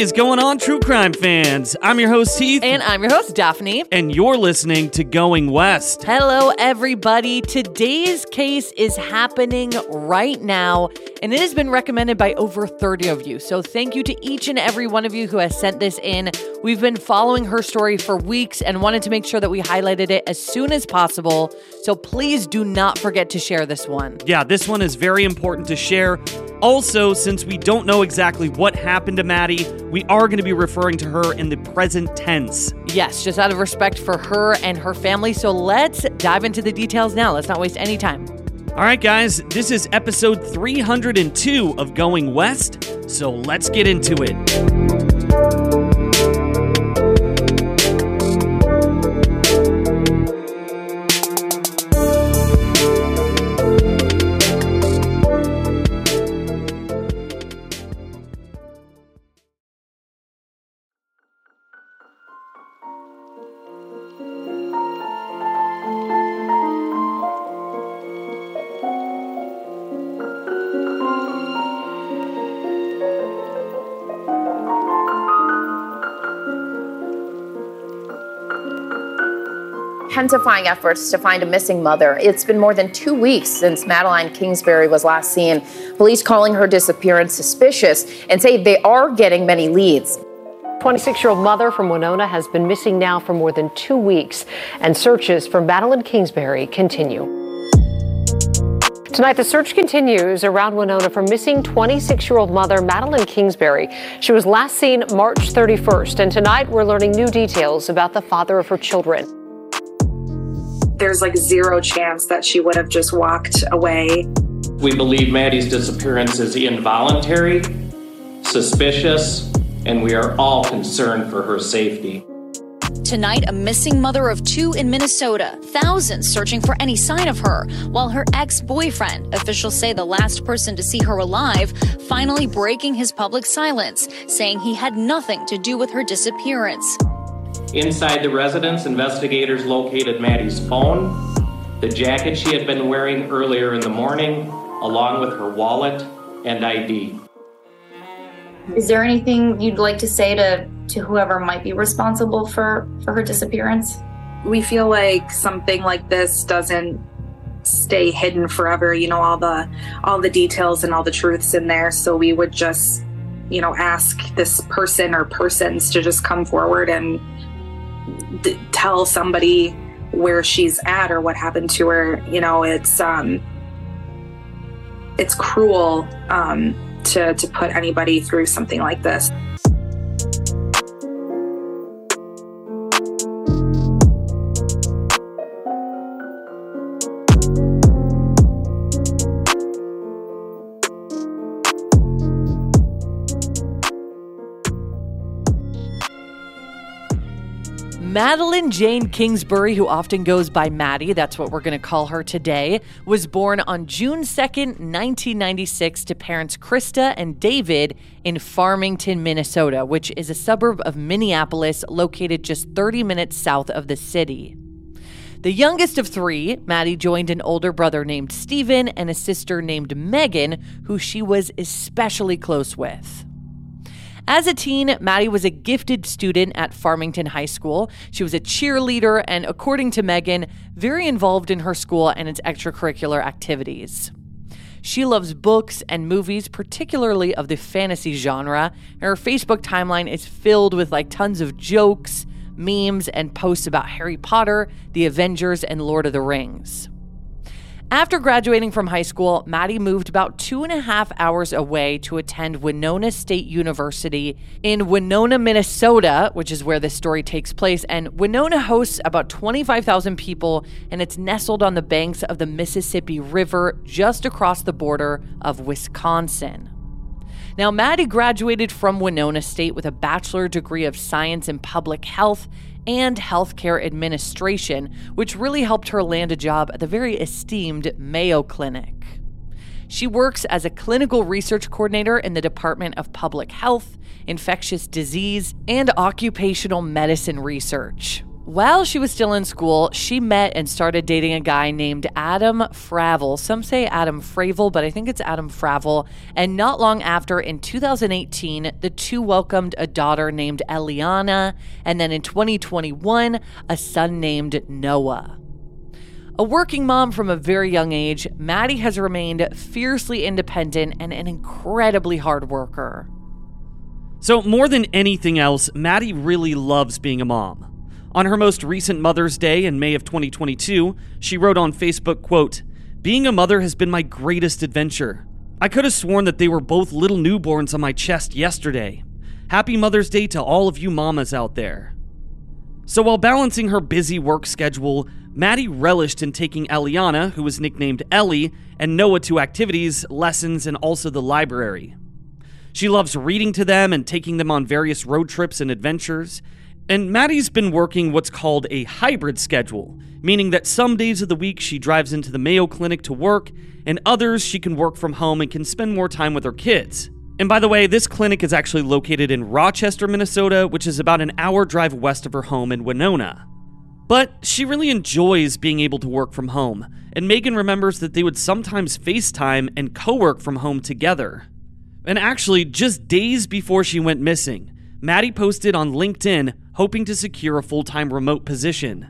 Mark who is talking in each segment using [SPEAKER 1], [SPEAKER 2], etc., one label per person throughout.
[SPEAKER 1] is going on, true crime fans? I'm your host, Heath.
[SPEAKER 2] And I'm your host, Daphne.
[SPEAKER 1] And you're listening to Going West.
[SPEAKER 2] Hello, everybody. Today's case is happening right now, and it has been recommended by over 30 of you. So thank you to each and every one of you who has sent this in. We've been following her story for weeks and wanted to make sure that we highlighted it as soon as possible. So please do not forget to share this one.
[SPEAKER 1] Yeah, this one is very important to share. Also, since we don't know exactly what happened to Maddie, we are going to be referring to her in the present tense.
[SPEAKER 2] Yes, just out of respect for her and her family. So let's dive into the details now. Let's not waste any time.
[SPEAKER 1] All right, guys, this is episode 302 of Going West. So let's get into it.
[SPEAKER 3] Intensifying efforts to find a missing mother. It's been more than two weeks since Madeline Kingsbury was last seen. Police calling her disappearance suspicious and say they are getting many leads.
[SPEAKER 4] 26 year old mother from Winona has been missing now for more than two weeks, and searches for Madeline Kingsbury continue. Tonight, the search continues around Winona for missing 26 year old mother Madeline Kingsbury. She was last seen March 31st, and tonight we're learning new details about the father of her children
[SPEAKER 5] there's like zero chance that she would have just walked away.
[SPEAKER 6] We believe Maddie's disappearance is involuntary, suspicious, and we are all concerned for her safety.
[SPEAKER 7] Tonight, a missing mother of two in Minnesota, thousands searching for any sign of her, while her ex boyfriend, officials say the last person to see her alive, finally breaking his public silence, saying he had nothing to do with her disappearance.
[SPEAKER 6] Inside the residence, investigators located Maddie's phone, the jacket she had been wearing earlier in the morning, along with her wallet and ID.
[SPEAKER 8] Is there anything you'd like to say to, to whoever might be responsible for, for her disappearance?
[SPEAKER 5] We feel like something like this doesn't stay hidden forever, you know, all the all the details and all the truths in there. So we would just, you know, ask this person or persons to just come forward and d- tell somebody where she's at or what happened to her. You know, it's um, it's cruel um, to to put anybody through something like this.
[SPEAKER 2] Madeline Jane Kingsbury, who often goes by Maddie, that's what we're going to call her today, was born on June 2nd, 1996, to parents Krista and David in Farmington, Minnesota, which is a suburb of Minneapolis located just 30 minutes south of the city. The youngest of three, Maddie joined an older brother named Stephen and a sister named Megan, who she was especially close with. As a teen, Maddie was a gifted student at Farmington High School. She was a cheerleader and, according to Megan, very involved in her school and its extracurricular activities. She loves books and movies, particularly of the fantasy genre. And her Facebook timeline is filled with like tons of jokes, memes, and posts about Harry Potter, the Avengers, and Lord of the Rings. After graduating from high school, Maddie moved about two and a half hours away to attend Winona State University in Winona, Minnesota, which is where this story takes place. And Winona hosts about 25,000 people, and it's nestled on the banks of the Mississippi River just across the border of Wisconsin. Now, Maddie graduated from Winona State with a bachelor degree of science in public health and healthcare administration, which really helped her land a job at the very esteemed Mayo Clinic. She works as a clinical research coordinator in the Department of Public Health, Infectious Disease, and Occupational Medicine Research. While she was still in school, she met and started dating a guy named Adam Fravel. Some say Adam Fravel, but I think it's Adam Fravel. And not long after, in 2018, the two welcomed a daughter named Eliana, and then in 2021, a son named Noah. A working mom from a very young age, Maddie has remained fiercely independent and an incredibly hard worker.
[SPEAKER 1] So, more than anything else, Maddie really loves being a mom. On her most recent Mother's Day in May of 2022, she wrote on Facebook, quote, "Being a mother has been my greatest adventure. I could have sworn that they were both little newborns on my chest yesterday. Happy Mother's Day to all of you mamas out there." So while balancing her busy work schedule, Maddie relished in taking Eliana, who was nicknamed Ellie, and Noah to activities, lessons, and also the library. She loves reading to them and taking them on various road trips and adventures, and Maddie's been working what's called a hybrid schedule, meaning that some days of the week she drives into the Mayo Clinic to work, and others she can work from home and can spend more time with her kids. And by the way, this clinic is actually located in Rochester, Minnesota, which is about an hour drive west of her home in Winona. But she really enjoys being able to work from home, and Megan remembers that they would sometimes FaceTime and co work from home together. And actually, just days before she went missing, Maddie posted on LinkedIn hoping to secure a full time remote position.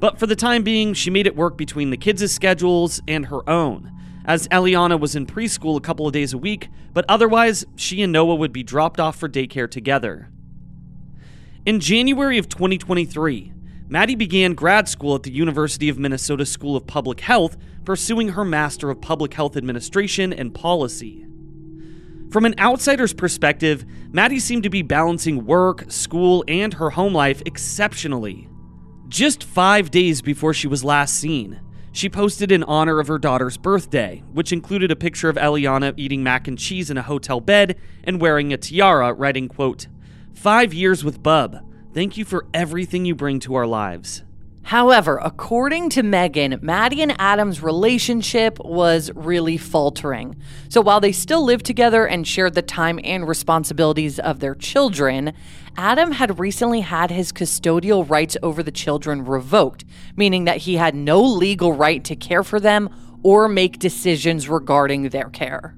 [SPEAKER 1] But for the time being, she made it work between the kids' schedules and her own, as Eliana was in preschool a couple of days a week, but otherwise, she and Noah would be dropped off for daycare together. In January of 2023, Maddie began grad school at the University of Minnesota School of Public Health, pursuing her Master of Public Health Administration and Policy. From an outsider's perspective, Maddie seemed to be balancing work, school, and her home life exceptionally. Just five days before she was last seen, she posted in honor of her daughter's birthday, which included a picture of Eliana eating mac and cheese in a hotel bed and wearing a tiara, writing, quote, Five years with Bub. Thank you for everything you bring to our lives.
[SPEAKER 2] However, according to Megan, Maddie and Adam's relationship was really faltering. So while they still lived together and shared the time and responsibilities of their children, Adam had recently had his custodial rights over the children revoked, meaning that he had no legal right to care for them or make decisions regarding their care.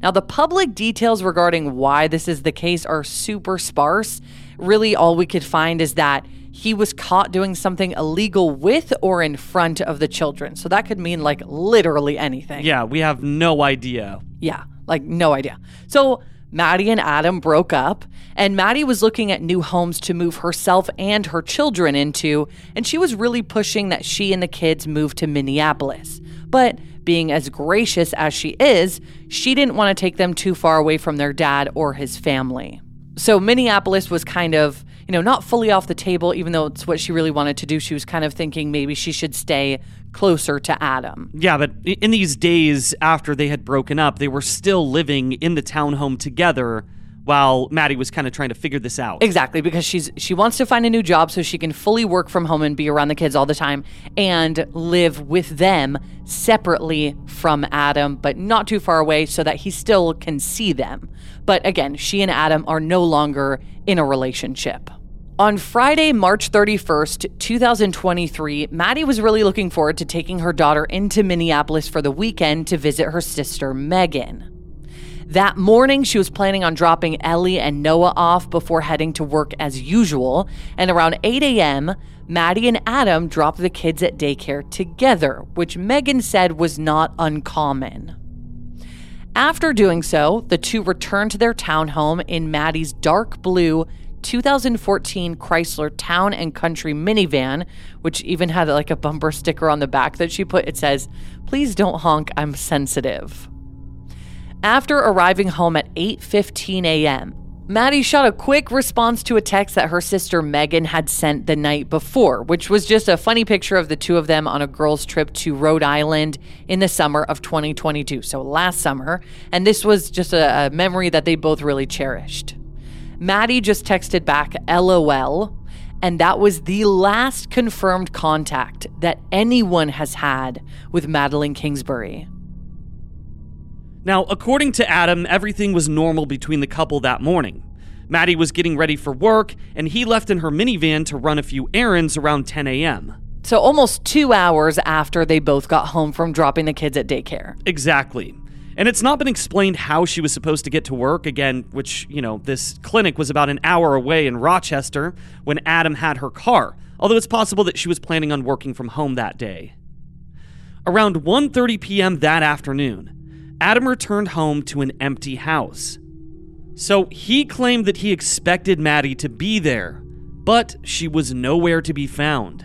[SPEAKER 2] Now, the public details regarding why this is the case are super sparse. Really, all we could find is that he was caught doing something illegal with or in front of the children. So that could mean like literally anything.
[SPEAKER 1] Yeah, we have no idea.
[SPEAKER 2] Yeah, like no idea. So Maddie and Adam broke up, and Maddie was looking at new homes to move herself and her children into, and she was really pushing that she and the kids move to Minneapolis. But being as gracious as she is, she didn't want to take them too far away from their dad or his family. So Minneapolis was kind of you know, not fully off the table, even though it's what she really wanted to do. She was kind of thinking maybe she should stay closer to Adam.
[SPEAKER 1] Yeah, but in these days after they had broken up, they were still living in the townhome together while Maddie was kind of trying to figure this out.
[SPEAKER 2] Exactly, because she's she wants to find a new job so she can fully work from home and be around the kids all the time and live with them separately from Adam, but not too far away so that he still can see them. But again, she and Adam are no longer in a relationship. On Friday, March 31st, 2023, Maddie was really looking forward to taking her daughter into Minneapolis for the weekend to visit her sister, Megan. That morning, she was planning on dropping Ellie and Noah off before heading to work as usual. And around 8 a.m., Maddie and Adam dropped the kids at daycare together, which Megan said was not uncommon. After doing so, the two returned to their townhome in Maddie's dark blue 2014 Chrysler Town and Country minivan, which even had like a bumper sticker on the back that she put. It says, Please don't honk, I'm sensitive. After arriving home at 8:15 a.m., Maddie shot a quick response to a text that her sister Megan had sent the night before, which was just a funny picture of the two of them on a girls' trip to Rhode Island in the summer of 2022, so last summer. And this was just a, a memory that they both really cherished. Maddie just texted back LOL, and that was the last confirmed contact that anyone has had with Madeline Kingsbury.
[SPEAKER 1] Now, according to Adam, everything was normal between the couple that morning. Maddie was getting ready for work, and he left in her minivan to run a few errands around 10 a.m.
[SPEAKER 2] So almost two hours after they both got home from dropping the kids at daycare.
[SPEAKER 1] Exactly. And it's not been explained how she was supposed to get to work again, which, you know, this clinic was about an hour away in Rochester when Adam had her car, although it's possible that she was planning on working from home that day. Around 1:30 p.m. that afternoon, Adam returned home to an empty house. So he claimed that he expected Maddie to be there, but she was nowhere to be found.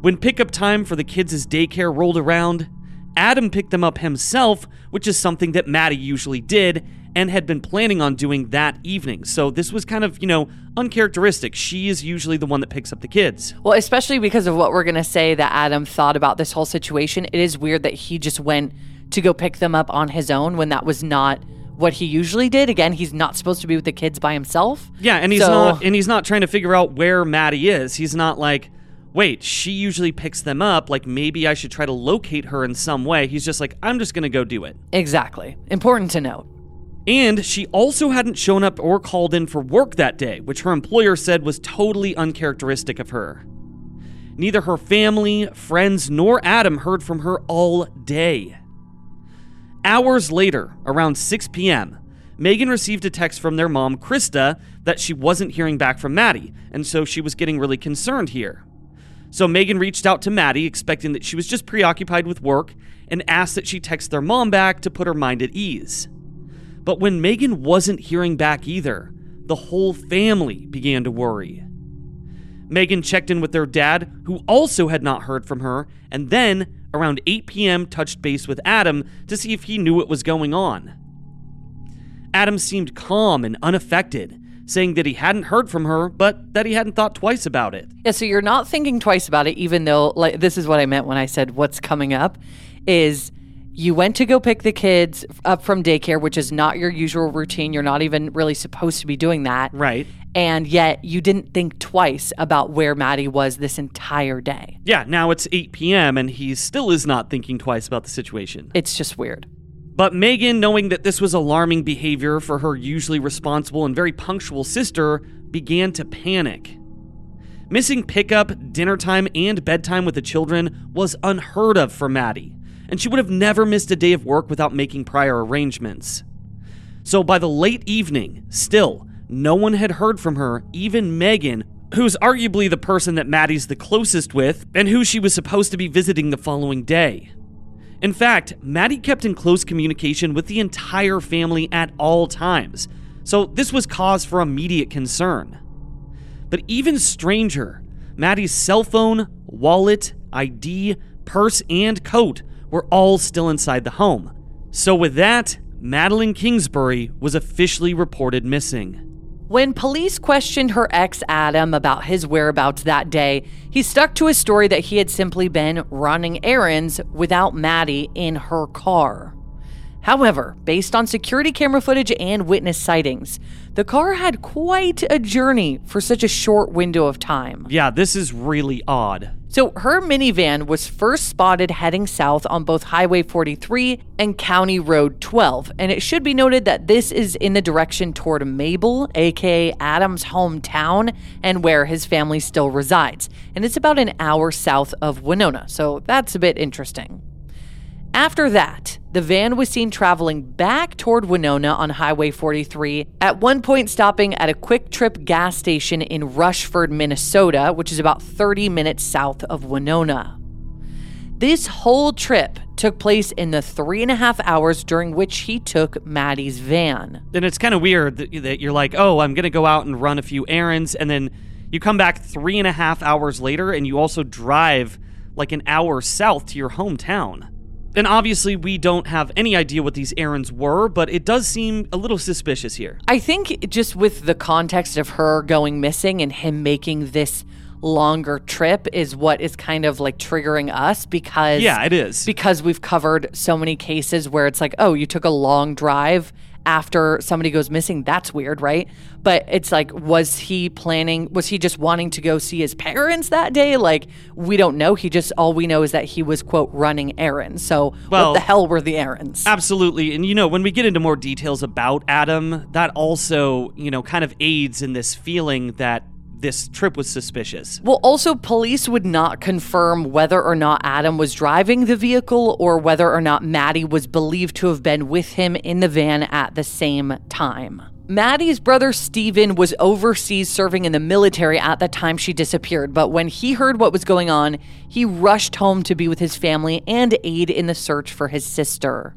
[SPEAKER 1] When pickup time for the kids' daycare rolled around, Adam picked them up himself, which is something that Maddie usually did and had been planning on doing that evening. So this was kind of, you know, uncharacteristic. She is usually the one that picks up the kids.
[SPEAKER 2] Well, especially because of what we're going to say that Adam thought about this whole situation. It is weird that he just went to go pick them up on his own when that was not what he usually did. Again, he's not supposed to be with the kids by himself.
[SPEAKER 1] Yeah, and he's
[SPEAKER 2] So-
[SPEAKER 1] not and he's not trying to figure out where Maddie is. He's not like, "Wait, she usually picks them up, like maybe I should try to locate her in some way." He's just like, "I'm just going to go do it."
[SPEAKER 2] Exactly. Important to note.
[SPEAKER 1] And she also hadn't shown up or called in for work that day, which her employer said was totally uncharacteristic of her. Neither her family, friends, nor Adam heard from her all day. Hours later, around 6 p.m., Megan received a text from their mom, Krista, that she wasn't hearing back from Maddie, and so she was getting really concerned here. So Megan reached out to Maddie, expecting that she was just preoccupied with work, and asked that she text their mom back to put her mind at ease. But when Megan wasn't hearing back either, the whole family began to worry. Megan checked in with their dad, who also had not heard from her, and then, around 8 p.m., touched base with Adam to see if he knew what was going on. Adam seemed calm and unaffected, saying that he hadn't heard from her, but that he hadn't thought twice about it.
[SPEAKER 2] Yeah, so you're not thinking twice about it, even though, like, this is what I meant when I said what's coming up is you went to go pick the kids up from daycare, which is not your usual routine. You're not even really supposed to be doing that.
[SPEAKER 1] Right.
[SPEAKER 2] And yet you didn't think twice about where Maddie was this entire day.
[SPEAKER 1] Yeah, now it's 8 p.m., and he still is not thinking twice about the situation.
[SPEAKER 2] It's just weird.
[SPEAKER 1] But Megan, knowing that this was alarming behavior for her usually responsible and very punctual sister, began to panic. Missing pickup, dinner time, and bedtime with the children was unheard of for Maddie, and she would have never missed a day of work without making prior arrangements. So by the late evening, still, no one had heard from her, even Megan, who's arguably the person that Maddie's the closest with, and who she was supposed to be visiting the following day. In fact, Maddie kept in close communication with the entire family at all times, so this was cause for immediate concern. But even stranger, Maddie's cell phone, wallet, ID, purse, and coat were all still inside the home. So, with that, Madeline Kingsbury was officially reported missing.
[SPEAKER 2] When police questioned her ex Adam about his whereabouts that day, he stuck to his story that he had simply been running errands without Maddie in her car. However, based on security camera footage and witness sightings, the car had quite a journey for such a short window of time.
[SPEAKER 1] Yeah, this is really odd.
[SPEAKER 2] So, her minivan was first spotted heading south on both Highway 43 and County Road 12. And it should be noted that this is in the direction toward Mabel, aka Adam's hometown, and where his family still resides. And it's about an hour south of Winona. So, that's a bit interesting. After that, the van was seen traveling back toward Winona on Highway 43, at one point stopping at a Kwik Trip gas station in Rushford, Minnesota, which is about 30 minutes south of Winona. This whole trip took place in the three and a half hours during which he took Maddie's van.
[SPEAKER 1] And it's kind of weird that, that you're like, oh, I'm going to go out and run a few errands. And then you come back three and a half hours later and you also drive like an hour south to your hometown. And obviously, we don't have any idea what these errands were, but it does seem a little suspicious here.
[SPEAKER 2] I think just with the context of her going missing and him making this longer trip is what is kind of like triggering us because
[SPEAKER 1] Yeah, it is.
[SPEAKER 2] because we've covered so many cases where it's like, oh, you took a long drive after somebody goes missing. That's weird, right? But it's like, was he planning, was he just wanting to go see his parents that day? Like, we don't know. He just, all we know is that he was, quote, running errands. So,
[SPEAKER 1] Well-
[SPEAKER 2] what the hell were the errands?
[SPEAKER 1] Absolutely. And you know, when we get into more details about Adam, that also, you know, kind of aids in this feeling that this trip was suspicious.
[SPEAKER 2] Well, also, police would not confirm whether or not Adam was driving the vehicle or whether or not Maddie was believed to have been with him in the van at the same time. Maddie's brother Steven was overseas serving in the military at the time she disappeared, but when he heard what was going on, he rushed home to be with his family and aid in the search for his sister.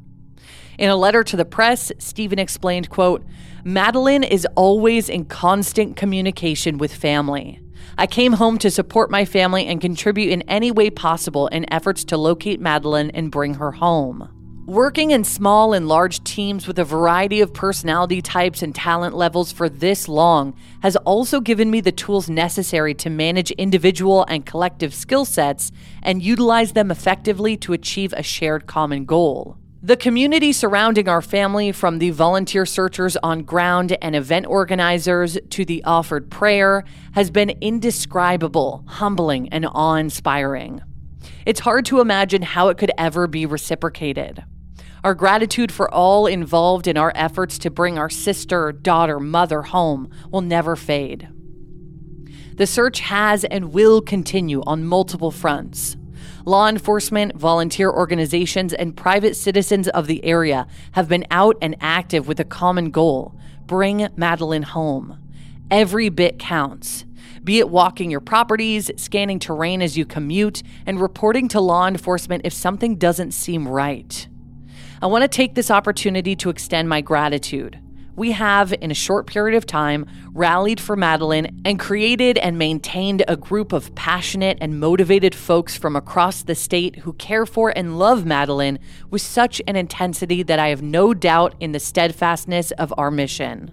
[SPEAKER 2] In a letter to the press, Stephen explained, quote, Madeline is always in constant communication with family. I came home to support my family and contribute in any way possible in efforts to locate Madeline and bring her home. Working in small and large teams with a variety of personality types and talent levels for this long has also given me the tools necessary to manage individual and collective skill sets and utilize them effectively to achieve a shared common goal. The community surrounding our family, from the volunteer searchers on ground and event organizers to the offered prayer, has been indescribable, humbling, and awe inspiring. It's hard to imagine how it could ever be reciprocated. Our gratitude for all involved in our efforts to bring our sister, daughter, mother home will never fade. The search has and will continue on multiple fronts. Law enforcement, volunteer organizations, and private citizens of the area have been out and active with a common goal bring Madeline home. Every bit counts. Be it walking your properties, scanning terrain as you commute, and reporting to law enforcement if something doesn't seem right. I want to take this opportunity to extend my gratitude. We have, in a short period of time, rallied for Madeline and created and maintained a group of passionate and motivated folks from across the state who care for and love Madeline with such an intensity that I have no doubt in the steadfastness of our mission.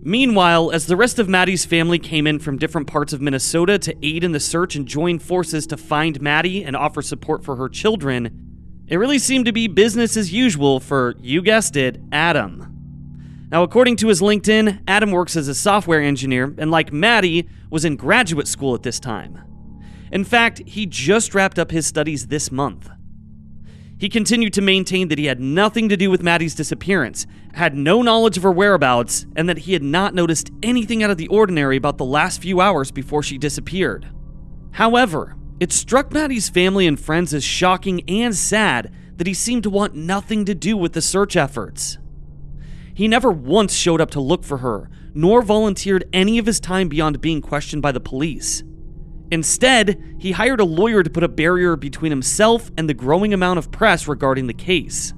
[SPEAKER 1] Meanwhile, as the rest of Maddie's family came in from different parts of Minnesota to aid in the search and join forces to find Maddie and offer support for her children, it really seemed to be business as usual for, you guessed it, Adam. Now, according to his LinkedIn, Adam works as a software engineer and, like Maddie, was in graduate school at this time. In fact, he just wrapped up his studies this month. He continued to maintain that he had nothing to do with Maddie's disappearance, had no knowledge of her whereabouts, and that he had not noticed anything out of the ordinary about the last few hours before she disappeared. However, it struck Maddie's family and friends as shocking and sad that he seemed to want nothing to do with the search efforts. He never once showed up to look for her, nor volunteered any of his time beyond being questioned by the police. Instead, he hired a lawyer to put a barrier between himself and the growing amount of press regarding the case.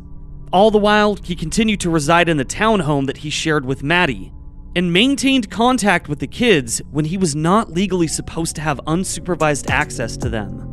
[SPEAKER 1] All the while, he continued to reside in the townhome that he shared with Maddie, and maintained contact with the kids when he was not legally supposed to have unsupervised access to them.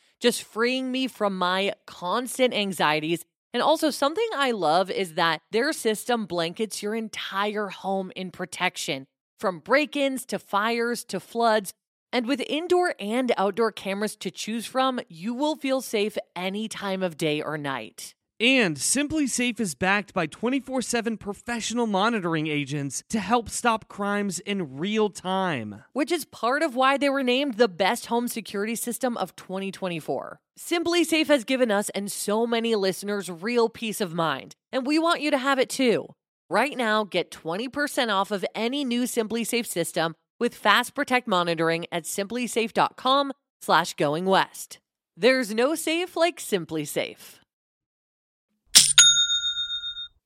[SPEAKER 2] just freeing me from my constant anxieties And also, something I love is that their system blankets your entire home in protection from break ins to fires to floods. And with indoor and outdoor cameras to choose from, you will feel safe any time of day or night.
[SPEAKER 1] And SimpliSafe is backed by 24 7 professional monitoring agents to help stop crimes in real time.
[SPEAKER 2] Which is part of why they were named the best home security system of 2024. SimpliSafe has given us and so many listeners real peace of mind, and we want you to have it too. Right now, get 20% off of any new SimpliSafe system with Fast Protect monitoring at simplisafe.com slash going west. There's no safe like SimpliSafe.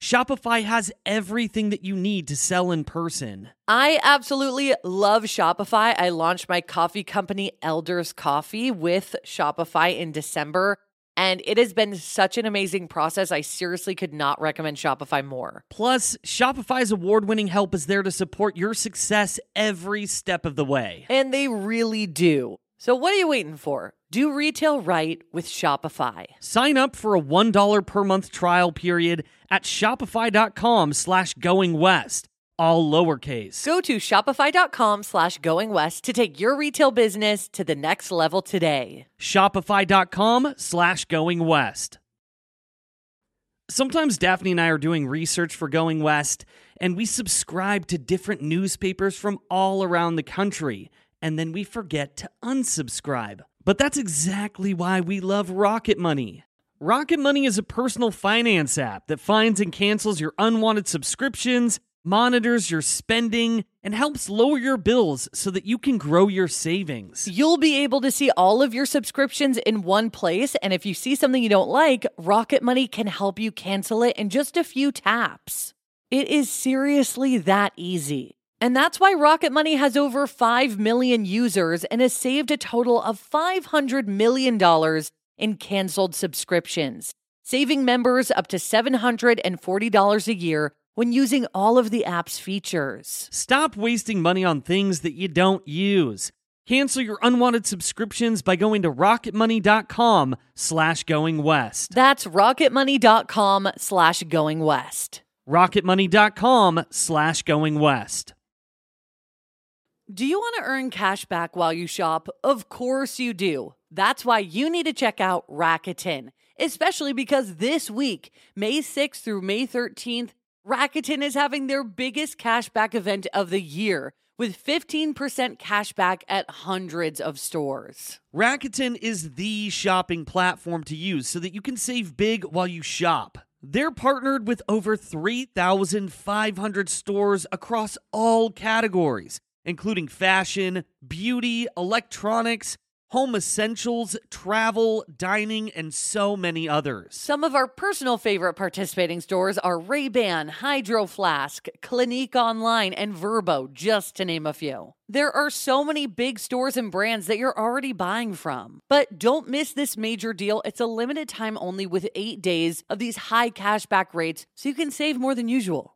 [SPEAKER 1] Shopify has everything that you need to sell in person.
[SPEAKER 2] I absolutely love Shopify. I launched my coffee company, Elders Coffee, with Shopify in December. And it has been such an amazing process. I seriously could not recommend Shopify more.
[SPEAKER 1] Plus, Shopify's award winning help is there to support your success every step of the way.
[SPEAKER 2] And they really do. So, what are you waiting for? Do retail right with Shopify.
[SPEAKER 1] Sign up for a $1 per month trial period at shopify.com slash going west, all lowercase.
[SPEAKER 2] Go to shopify.com slash going west to take your retail business to the next level today.
[SPEAKER 1] Shopify.com slash going west. Sometimes Daphne and I are doing research for Going West, and we subscribe to different newspapers from all around the country, and then we forget to unsubscribe. But that's exactly why we love Rocket Money. Rocket Money is a personal finance app that finds and cancels your unwanted subscriptions, monitors your spending, and helps lower your bills so that you can grow your savings.
[SPEAKER 2] You'll be able to see all of your subscriptions in one place, and if you see something you don't like, Rocket Money can help you cancel it in just a few taps. It is seriously that easy. And that's why Rocket Money has over 5 million users and has saved a total of $500 million in canceled subscriptions, saving members up to $740 a year when using all of the app's features.
[SPEAKER 1] Stop wasting money on things that you don't use. Cancel your unwanted subscriptions by going to rocketmoney.com slash going west.
[SPEAKER 2] That's rocketmoney.com slash going west.
[SPEAKER 1] rocketmoney.com slash going west.
[SPEAKER 2] Do you want to earn cash back while you shop? Of course you do. That's why you need to check out Rakuten, especially because this week, May 6th through May 13th, Rakuten is having their biggest cashback event of the year with 15% cash back at hundreds of stores.
[SPEAKER 1] Rakuten is the shopping platform to use so that you can save big while you shop. They're partnered with over 3,500 stores across all categories, including fashion, beauty, electronics, home essentials, travel, dining, and so many others.
[SPEAKER 2] Some of our personal favorite participating stores are Ray-Ban, Hydro Flask, Clinique Online, and Vrbo, just to name a few. There are so many big stores and brands that you're already buying from. But don't miss this major deal. It's a limited time only with 8 days of these high cashback rates so you can save more than usual.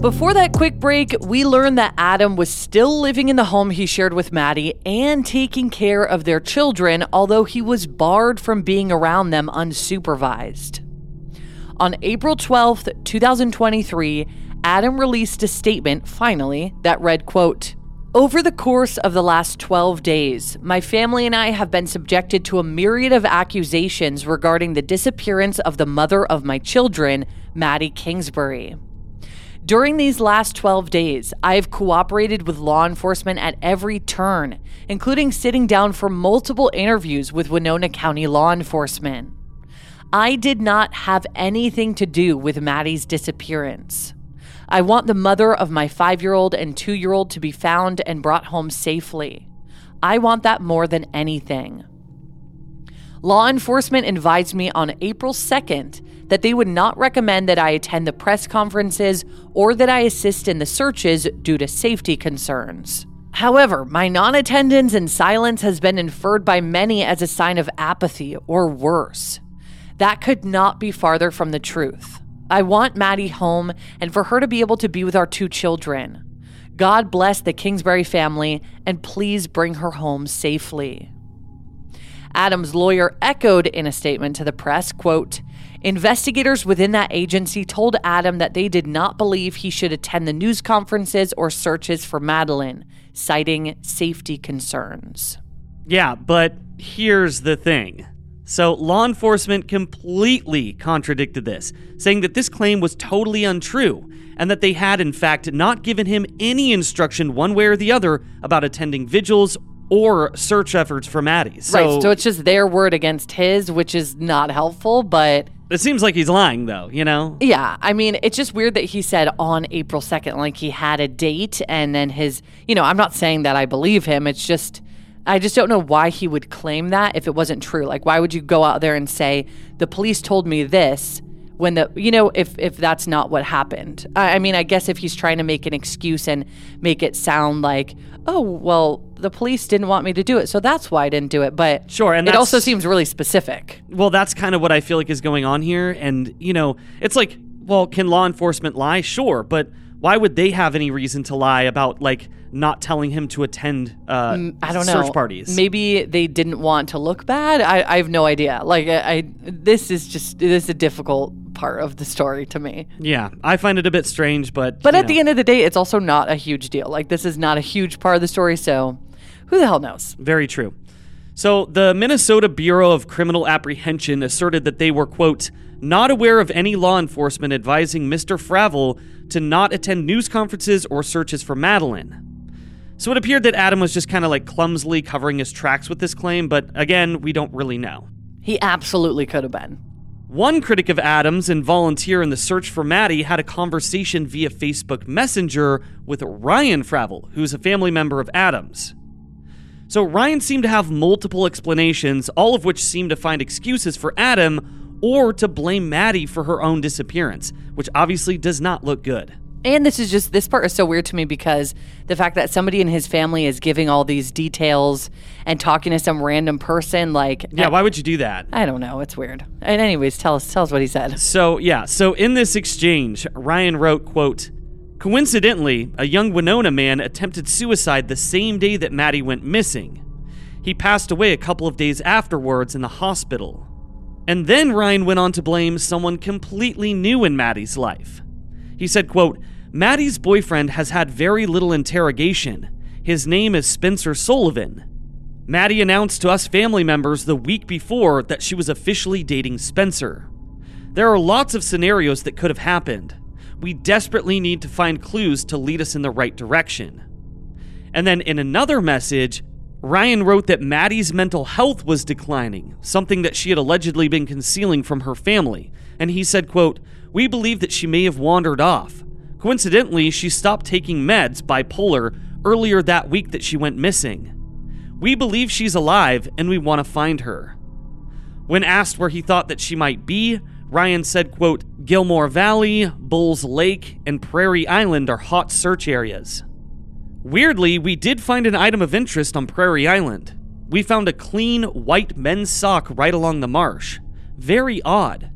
[SPEAKER 2] Before that quick break, we learned that Adam was still living in the home he shared with Maddie and taking care of their children, although he was barred from being around them unsupervised. On April 12th, 2023, Adam released a statement, finally, that read, quote, over the course of the last 12 days, my family and I have been subjected to a myriad of accusations regarding the disappearance of the mother of my children, Maddie Kingsbury. During these last 12 days, I have cooperated with law enforcement at every turn, including sitting down for multiple interviews with Winona County law enforcement. I did not have anything to do with Maddie's disappearance. I want the mother of my five year old and two year old to be found and brought home safely. I want that more than anything. Law enforcement advised me on April 2nd that they would not recommend that I attend the press conferences or that I assist in the searches due to safety concerns. However, my non attendance and silence has been inferred by many as a sign of apathy or worse. That could not be farther from the truth. I want Maddie home and for her to be able to be with our two children. God bless the Kingsbury family and please bring her home safely. Adam's lawyer echoed in a statement to the press, quote, Investigators within that agency told Adam that they did not believe he should attend the news conferences or searches for Madeline, citing safety concerns.
[SPEAKER 1] Yeah, but here's the thing. So, law enforcement completely contradicted this, saying that this claim was totally untrue and that they had, in fact, not given him any instruction one way or the other about attending vigils or search efforts for Maddie. So,
[SPEAKER 2] right, so it's just their word against his, which is not helpful, but.
[SPEAKER 1] It seems like he's lying, though, you know?
[SPEAKER 2] Yeah, I mean, it's just weird that he said on April 2nd, like he had a date, and then his, you know, I'm not saying that I believe him. It's just, I just don't know why he would claim that if it wasn't true. Like, why would you go out there and say, the police told me this? When the you know if if that's not what happened I, I, mean i guess if he's trying to make an excuse and make it sound like oh well the police didn't want me to do it so that's why i didn't do it but
[SPEAKER 1] sure and
[SPEAKER 2] it also seems really specific
[SPEAKER 1] well that's kind of what i feel like is going on here and you know it's like well can law enforcement lie sure but why would they have any reason to lie about like not telling him to attend uh, mm, I don't know. search parties?
[SPEAKER 2] Maybe they didn't want to look bad. I, I have no idea. Like I, I, this is just this is a difficult part of the story to me.
[SPEAKER 1] Yeah, I find it a bit strange, but
[SPEAKER 2] but at
[SPEAKER 1] know.
[SPEAKER 2] the end of the day, it's also not a huge deal. Like this is not a huge part of the story, so who the hell knows?
[SPEAKER 1] Very true. So the Minnesota Bureau of Criminal Apprehension asserted that they were quote not aware of any law enforcement advising Mr. Fravel to not attend news conferences or searches for Madeline. So it appeared that Adam was just kind of like clumsily covering his tracks with this claim, but again, we don't really know.
[SPEAKER 2] He absolutely could have been.
[SPEAKER 1] One critic of Adams and volunteer in the search for Maddie had a conversation via Facebook Messenger with Ryan Fravel, who's a family member of Adams. So Ryan seemed to have multiple explanations, all of which seemed to find excuses for Adam or to blame Maddie for her own disappearance, which obviously does not look good.
[SPEAKER 2] And this is just, this part is so weird to me because the fact that somebody in his family is giving all these details and talking to some random person, like.
[SPEAKER 1] Yeah, why would you do that?
[SPEAKER 2] I don't know. It's weird. And, anyways, tell us, tell us what he said.
[SPEAKER 1] So, yeah. So, in this exchange, Ryan wrote, quote, Coincidentally, a young Winona man attempted suicide the same day that Maddie went missing. He passed away a couple of days afterwards in the hospital. And then Ryan went on to blame someone completely new in Maddie's life. He said, quote, Maddie's boyfriend has had very little interrogation. His name is Spencer Sullivan. Maddie announced to us family members the week before that she was officially dating Spencer. There are lots of scenarios that could have happened. We desperately need to find clues to lead us in the right direction. And then in another message, Ryan wrote that Maddie's mental health was declining, something that she had allegedly been concealing from her family. And he said, quote, we believe that she may have wandered off. Coincidentally, she stopped taking meds, bipolar, earlier that week that she went missing. We believe she's alive and we want to find her. When asked where he thought that she might be, Ryan said, quote, Gilmore Valley, Bulls Lake, and Prairie Island are hot search areas. Weirdly, we did find an item of interest on Prairie Island. We found a clean, white men's sock right along the marsh. Very odd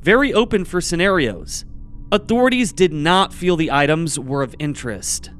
[SPEAKER 1] very open for scenarios. Authorities did not feel the items were of interest.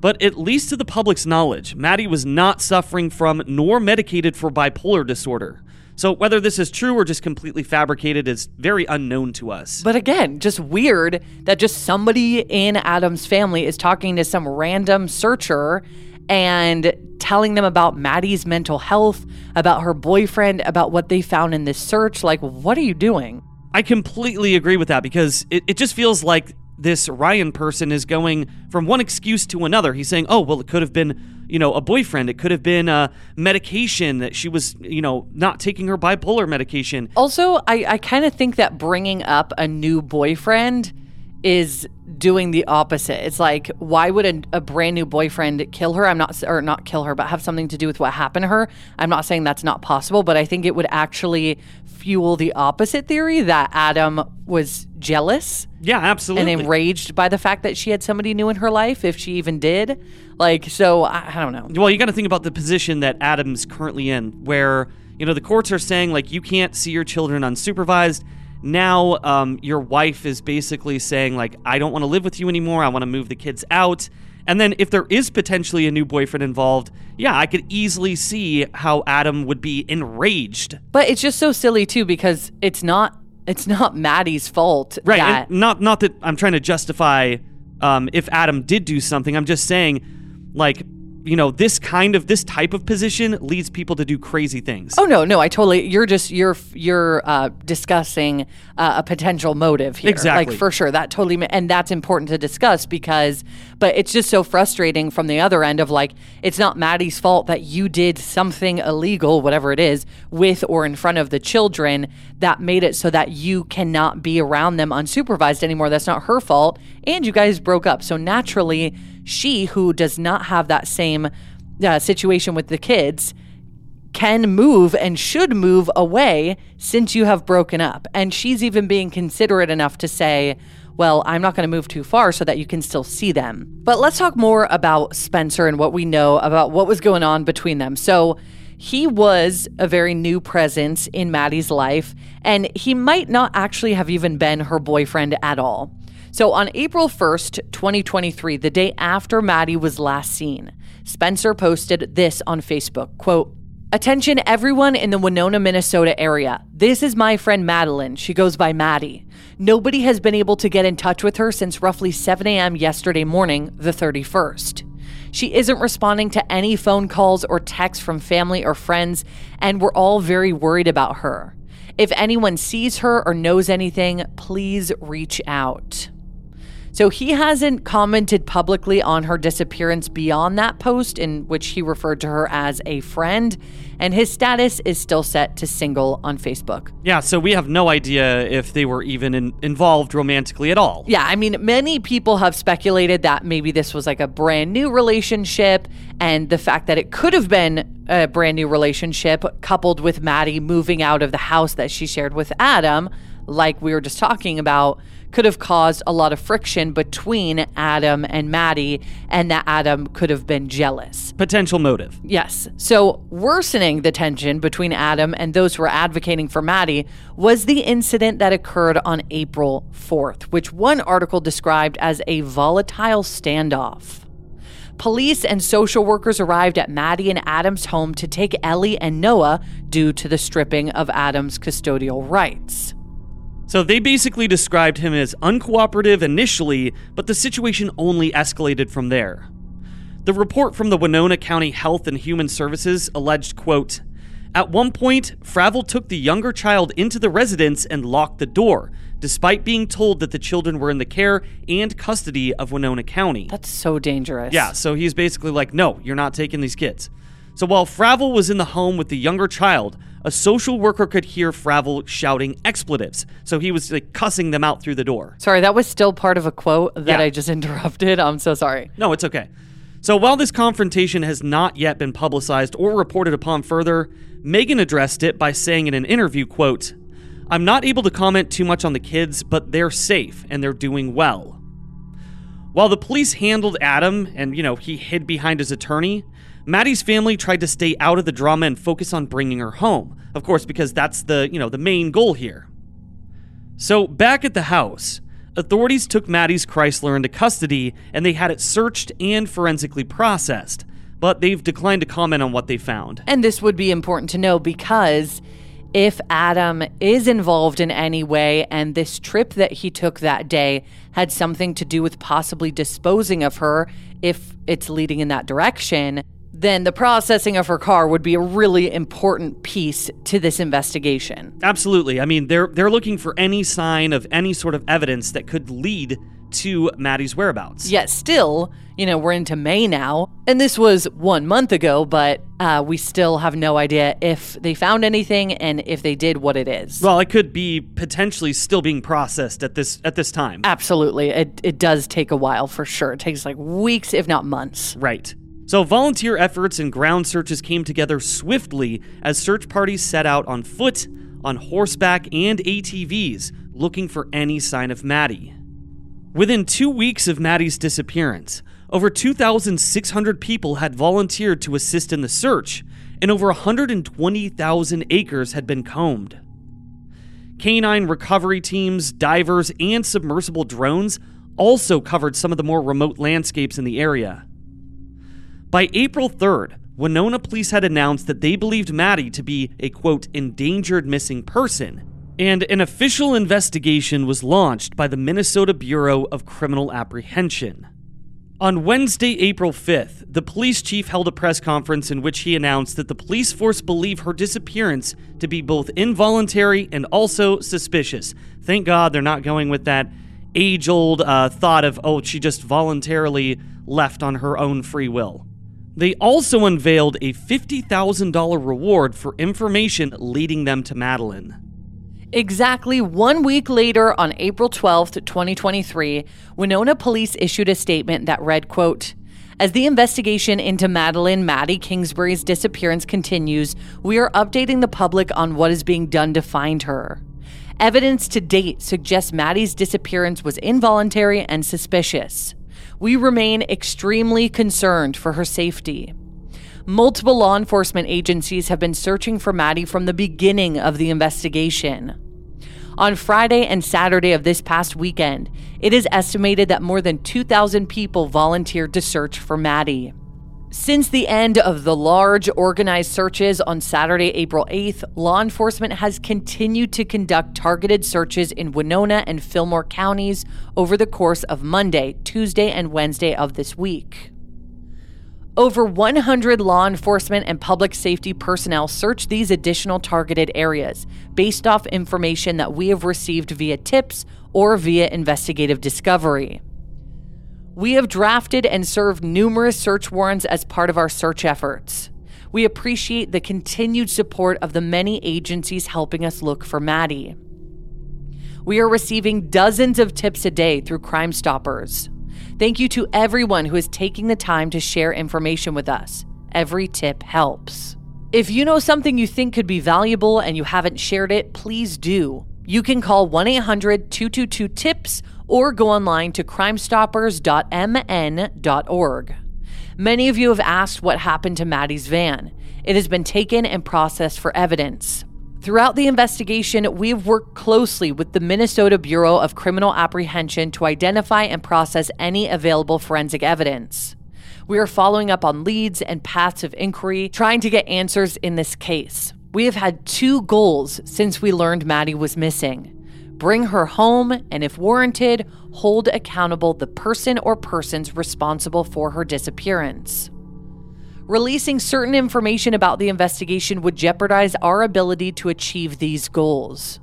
[SPEAKER 1] But at least to the public's knowledge, Maddie was not suffering from nor medicated for bipolar disorder. So whether this is true or just completely fabricated is very unknown to us.
[SPEAKER 2] But again, just weird that just somebody in Adam's family is talking to some random searcher and telling them about Maddie's mental health, about her boyfriend, about what they found in this search. Like, what are you doing?
[SPEAKER 1] I completely agree with that because it, it just feels like this Ryan person is going from one excuse to another. He's saying, "Oh, well, it could have been, you know, a boyfriend. It could have been a medication that she was, you know, not taking her bipolar medication."
[SPEAKER 2] Also, I, I kind of think that bringing up a new boyfriend is doing the opposite. It's like, why would a, a, brand new boyfriend kill her? I'm not, or not kill her, but have something to do with what happened to her. I'm not saying that's not possible, but I think it would actually fuel the opposite theory that Adam was jealous.
[SPEAKER 1] Yeah, absolutely.
[SPEAKER 2] And enraged by the fact that she had somebody new in her life, if she even did. Like, so I, I don't know.
[SPEAKER 1] Well, you got to think about the position that Adam's currently in, where, you know, the courts are saying, like, you can't see your children unsupervised now um, your wife is basically saying like i don't want to live with you anymore i want to move the kids out. And then if there is potentially a new boyfriend involved yeah i could easily see how adam would be enraged.
[SPEAKER 2] But it's just so silly too because it's not it's not maddie's fault
[SPEAKER 1] right
[SPEAKER 2] that-
[SPEAKER 1] not not that i'm trying to justify um, if adam did do something i'm just saying like you know this kind of this type of position leads people to do crazy things.
[SPEAKER 2] Oh no no i totally you're just you're you're uh, discussing uh, a potential motive here.
[SPEAKER 1] Exactly.
[SPEAKER 2] Like for sure that totally and that's important to discuss because but it's just so frustrating from the other end of like it's not maddie's fault that you did something illegal whatever it is with or in front of the children that made it so that you cannot be around them unsupervised anymore. That's not her fault and you guys broke up. So naturally she, who does not have that same uh, situation with the kids, can move and should move away since you have broken up. And she's even being considerate enough to say, well, I'm not going to move too far so that you can still see them. But let's talk more about Spencer and what we know about what was going on between them. So, he was a very new presence in Maddie's life, and he might not actually have even been her boyfriend at all. So on April 1st, 2023, the day after Maddie was last seen, Spencer posted this on Facebook, quote, Attention everyone in the Winona, Minnesota area. This is my friend Madeline. She goes by Maddie. Nobody has been able to get in touch with her since roughly 7 a.m. yesterday morning, the 31st. She isn't responding to any phone calls or texts from family or friends, and we're all very worried about her. If anyone sees her or knows anything, please reach out. So he hasn't commented publicly on her disappearance beyond that post, in which he referred to her as a friend, and his status is still set to single on Facebook.
[SPEAKER 1] Yeah, so we have no idea if they were even in, involved romantically at all.
[SPEAKER 2] Yeah, I mean, many people have speculated that maybe this was like a brand new relationship, and the fact that it could have been a brand new relationship coupled with Maddie moving out of the house that she shared with Adam, like we were just talking about could have caused a lot of friction between Adam and Maddie, and that Adam could have been jealous.
[SPEAKER 1] Potential motive.
[SPEAKER 2] Yes. So, worsening the tension between Adam and those who were advocating for Maddie was the incident that occurred on April 4th, which one article described as a volatile standoff. Police and social workers arrived at Maddie and Adam's home to take Ellie and Noah due to the stripping of Adam's custodial rights.
[SPEAKER 1] So they basically described him as uncooperative initially, but the situation only escalated from there. The report from the Winona County Health and Human Services alleged, quote, at one point, Fravel took the younger child into the residence and locked the door, despite being told that the children were in the care and custody of Winona County.
[SPEAKER 2] That's so dangerous.
[SPEAKER 1] Yeah, so he's basically like, no, you're not taking these kids. So while Fravel was in the home with the younger child, a social worker could hear Fravel shouting expletives. So he was like cussing them out through the door.
[SPEAKER 2] Sorry, that was still part of a quote that yeah. I just interrupted. I'm so sorry.
[SPEAKER 1] No, it's okay. So while this confrontation has not yet been publicized or reported upon further, Megan addressed it by saying in an interview, quote, I'm not able to comment too much on the kids, but they're safe and they're doing well. While the police handled Adam and, you know, he hid behind his attorney, Maddie's family tried to stay out of the drama and focus on bringing her home. Of course, because that's the, you know, the main goal here. So, back at the house, authorities took Maddie's Chrysler into custody and they had it searched and forensically processed, but they've declined to comment on what they found.
[SPEAKER 2] And this would be important to know because if Adam is involved in any way and this trip that he took that day had something to do with possibly disposing of her, if it's leading in that direction, then the processing of her car would be a really important piece to this investigation.
[SPEAKER 1] Absolutely. I mean, they're they're looking for any sign of any sort of evidence that could lead to Maddie's whereabouts.
[SPEAKER 2] Yet still, you know, we're into May now, and this was one month ago, but uh, we still have no idea if they found anything and if they did, what it is.
[SPEAKER 1] Well, it could be potentially still being processed at this at this time.
[SPEAKER 2] Absolutely, it it does take a while for sure. It takes like weeks, if not months.
[SPEAKER 1] Right. So, volunteer efforts and ground searches came together swiftly as search parties set out on foot, on horseback, and ATVs looking for any sign of Maddie. Within two weeks of Maddie's disappearance, over 2,600 people had volunteered to assist in the search, and over 120,000 acres had been combed. Canine recovery teams, divers, and submersible drones also covered some of the more remote landscapes in the area. By April 3rd, Winona police had announced that they believed Maddie to be a quote, endangered missing person, and an official investigation was launched by the Minnesota Bureau of Criminal Apprehension. On Wednesday, April 5th, the police chief held a press conference in which he announced that the police force believe her disappearance to be both involuntary and also suspicious. Thank God they're not going with that age old uh, thought of, oh, she just voluntarily left on her own free will. They also unveiled a $50,000 reward for information leading them to Madeline.
[SPEAKER 2] Exactly one week later, on April 12th, 2023, Winona police issued a statement that read, quote, as the investigation into Madeline Maddie Kingsbury's disappearance continues, we are updating the public on what is being done to find her. Evidence to date suggests Maddie's disappearance was involuntary and suspicious. We remain extremely concerned for her safety. Multiple law enforcement agencies have been searching for Maddie from the beginning of the investigation. On Friday and Saturday of this past weekend, it is estimated that more than 2,000 people volunteered to search for Maddie. Since the end of the large organized searches on Saturday, April 8th, law enforcement has continued to conduct targeted searches in Winona and Fillmore counties over the course of Monday, Tuesday, and Wednesday of this week. Over 100 law enforcement and public safety personnel searched these additional targeted areas based off information that we have received via tips or via investigative discovery. We have drafted and served numerous search warrants as part of our search efforts. We appreciate the continued support of the many agencies helping us look for Maddie. We are receiving dozens of tips a day through Crime Stoppers. Thank you to everyone who is taking the time to share information with us. Every tip helps. If you know something you think could be valuable and you haven't shared it, please do. You can call 1 800 222 TIPS or go online to crimestoppers.mn.org. Many of you have asked what happened to Maddie's van. It has been taken and processed for evidence. Throughout the investigation, we have worked closely with the Minnesota Bureau of Criminal Apprehension to identify and process any available forensic evidence. We are following up on leads and paths of inquiry, trying to get answers in this case. We have had two goals since we learned Maddie was missing bring her home, and if warranted, hold accountable the person or persons responsible for her disappearance. Releasing certain information about the investigation would jeopardize our ability to achieve these goals.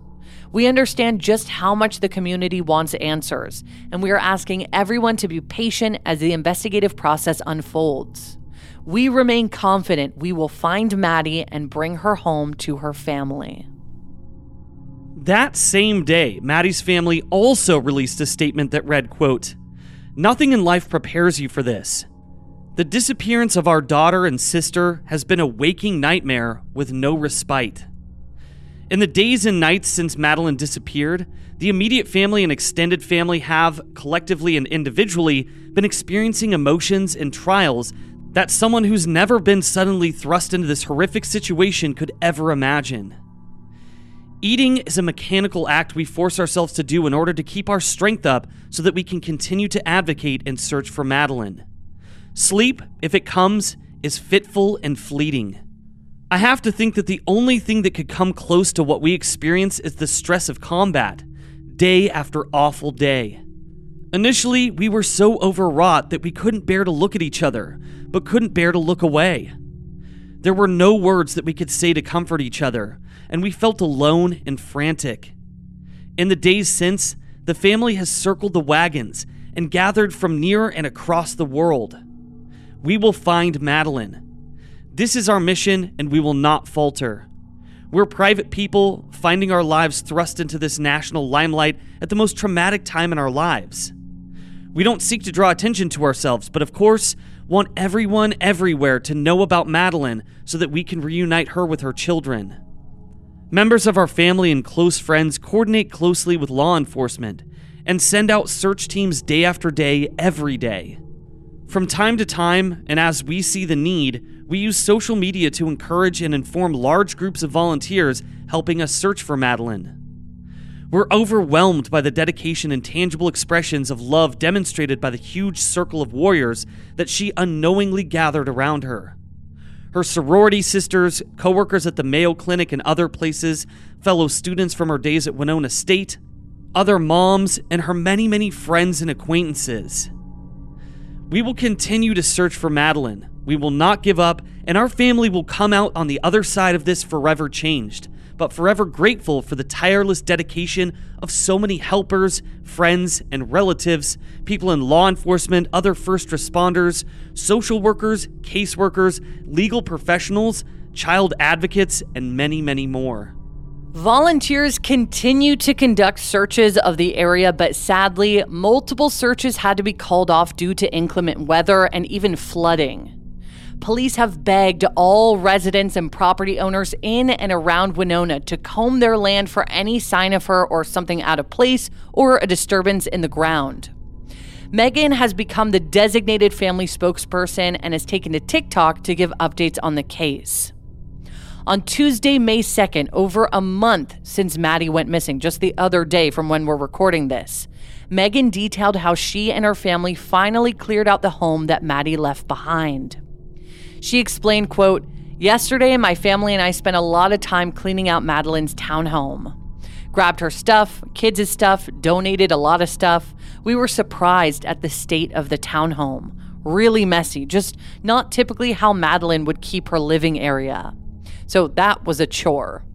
[SPEAKER 2] We understand just how much the community wants answers, and we are asking everyone to be patient as the investigative process unfolds. We remain confident we will find Maddie and bring her home to her family.
[SPEAKER 1] That same day, Maddie's family also released a statement that read, quote, Nothing in life prepares you for this. The disappearance of our daughter and sister has been a waking nightmare with no respite. In the days and nights since Madeline disappeared, the immediate family and extended family have, collectively and individually, been experiencing emotions and trials that someone who's never been suddenly thrust into this horrific situation could ever imagine. Eating is a mechanical act we force ourselves to do in order to keep our strength up so that we can continue to advocate and search for Madeline. Sleep, if it comes, is fitful and fleeting. I have to think that the only thing that could come close to what we experience is the stress of combat, day after awful day. Initially, we were so overwrought that we couldn't bear to look at each other, but couldn't bear to look away. There were no words that we could say to comfort each other, and we felt alone and frantic. In the days since, the family has circled the wagons and gathered from near and across the world. We will find Madeline. This is our mission, and we will not falter. We're private people finding our lives thrust into this national limelight at the most traumatic time in our lives. We don't seek to draw attention to ourselves, but of course, want everyone everywhere to know about Madeline so that we can reunite her with her children. Members of our family and close friends coordinate closely with law enforcement and send out search teams day after day, every day. From time to time, and as we see the need, we use social media to encourage and inform large groups of volunteers helping us search for Madeline. We're overwhelmed by the dedication and tangible expressions of love demonstrated by the huge circle of warriors that she unknowingly gathered around her. Her sorority sisters, coworkers at the Mayo Clinic and other places, fellow students from her days at Winona State, other moms, and her many, many friends and acquaintances. We will continue to search for Madeline. We will not give up, and our family will come out on the other side of this forever changed, but forever grateful for the tireless dedication of so many helpers, friends, and relatives, people in law enforcement, other first responders, social workers, caseworkers, legal professionals, child advocates, and many, many more.
[SPEAKER 2] Volunteers continue to conduct searches of the area, but sadly, multiple searches had to be called off due to inclement weather and even flooding. Police have begged all residents and property owners in and around Winona to comb their land for any sign of her or something out of place or a disturbance in the ground. Megan has become the designated family spokesperson and has taken to TikTok to give updates on the case. On Tuesday, May 2nd, over a month since Maddie went missing, just the other day from when we're recording this, Megan detailed how she and her family finally cleared out the home that Maddie left behind. She explained, quote, Yesterday, my family and I spent a lot of time cleaning out Madeline's townhome. Grabbed her stuff, kids' stuff, donated a lot of stuff. We were surprised at the state of the townhome. Really messy, just not typically how Madeline would keep her living area. So that was a chore.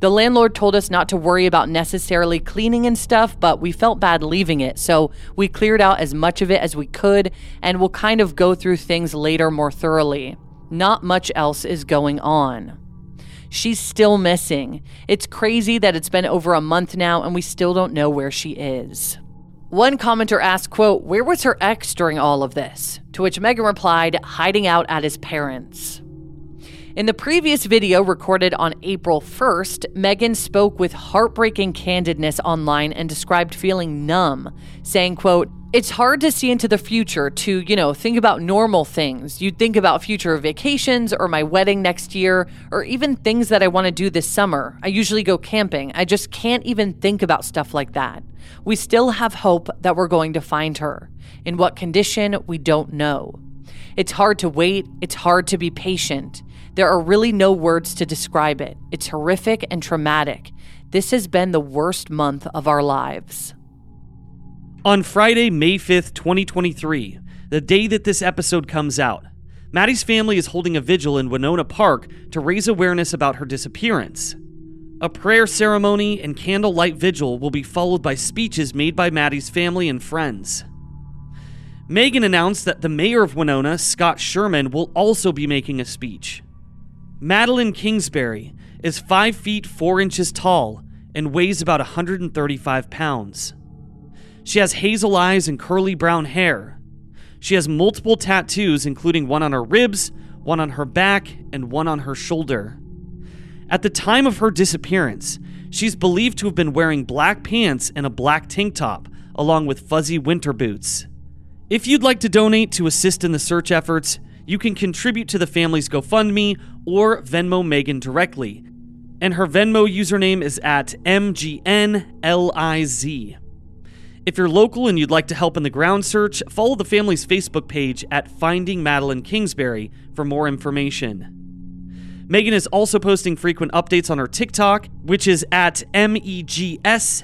[SPEAKER 2] The landlord told us not to worry about necessarily cleaning and stuff, but we felt bad leaving it, so we cleared out as much of it as we could, and we'll kind of go through things later more thoroughly. Not much else is going on. She's still missing. It's crazy that it's been over a month now and we still don't know where she is. One commenter asked, quote, "Where was her ex during all of this?" To which Megan replied, "Hiding out at his parents." In the previous video recorded on April 1st, Megan spoke with heartbreaking candidness online and described feeling numb, saying, quote, it's hard to see into the future to, you know, think about normal things. You'd think about future vacations or my wedding next year or even things that I want to do this summer. I usually go camping. I just can't even think about stuff like that. We still have hope that we're going to find her. In what condition, we don't know. It's hard to wait, it's hard to be patient. There are really no words to describe it. It's horrific and traumatic. This has been the worst month of our lives.
[SPEAKER 1] On Friday, May 5th, 2023, the day that this episode comes out, Maddie's family is holding a vigil in Winona Park to raise awareness about her disappearance. A prayer ceremony and candlelight vigil will be followed by speeches made by Maddie's family and friends. Megan announced that the mayor of Winona, Scott Sherman, will also be making a speech. Madeline Kingsbury is 5 feet 4 inches tall and weighs about 135 pounds. She has hazel eyes and curly brown hair. She has multiple tattoos, including one on her ribs, one on her back, and one on her shoulder. At the time of her disappearance, she's believed to have been wearing black pants and a black tank top, along with fuzzy winter boots. If you'd like to donate to assist in the search efforts, you can contribute to the family's GoFundMe or Venmo Megan directly. And her Venmo username is at MGNLIZ. If you're local and you'd like to help in the ground search, follow the family's Facebook page at Finding Madeline Kingsbury for more information. Megan is also posting frequent updates on her TikTok, which is at MEGSMPLS.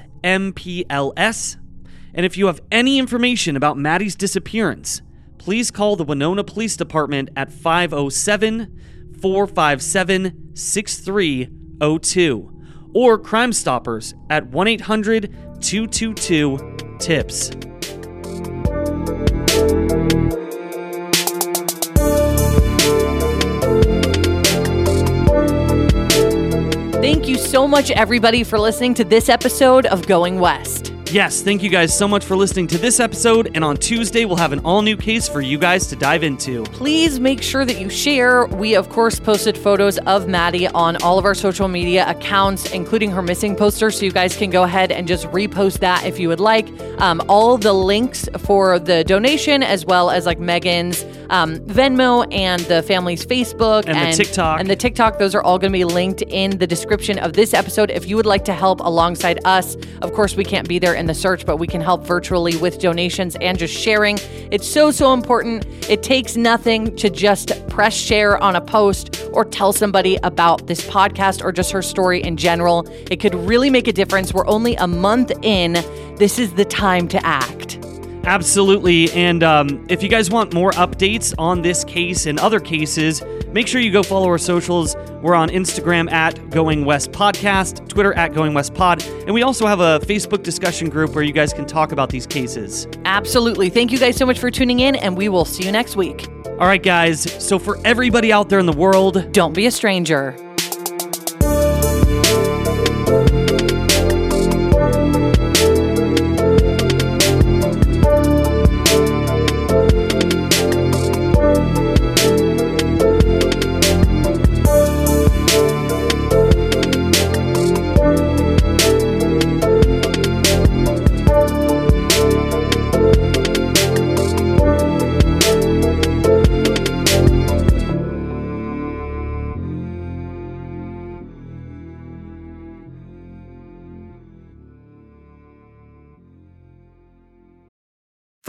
[SPEAKER 1] And if you have any information about Maddie's disappearance, please call the Winona Police Department at 507 457 6302 or Crime Stoppers at 1 800 222 TIPS.
[SPEAKER 2] Thank you so much, everybody, for listening to this episode of Going West.
[SPEAKER 1] Yes, thank you guys so much for listening to this episode. And on Tuesday, we'll have an all new case for you guys to dive into.
[SPEAKER 2] Please make sure that you share. We, of course, posted photos of Maddie on all of our social media accounts, including her missing poster. So you guys can go ahead and just repost that if you would like. Um, all the links for the donation, as well as like Megan's um, Venmo and the family's Facebook
[SPEAKER 1] And the TikTok.
[SPEAKER 2] and the TikTok, those are all going to be linked in the description of this episode. If you would like to help alongside us, of course, we can't be there in the search, but we can help virtually with donations and just sharing. It's so, so important. It takes nothing to just press share on a post or tell somebody about this podcast or just her story in general. It could really make a difference. We're only a month in. This is the time to act.
[SPEAKER 1] Absolutely. And um, if you guys want more updates on this case and other cases, make sure you go follow our socials. We're on Instagram at Going West Podcast, Twitter at Going West Pod, and we also have a Facebook discussion group where you guys can talk about these cases.
[SPEAKER 2] Absolutely. Thank you guys so much for tuning in, and we will see you next week.
[SPEAKER 1] All right, guys. So for everybody out there in the world,
[SPEAKER 2] Don't be a stranger.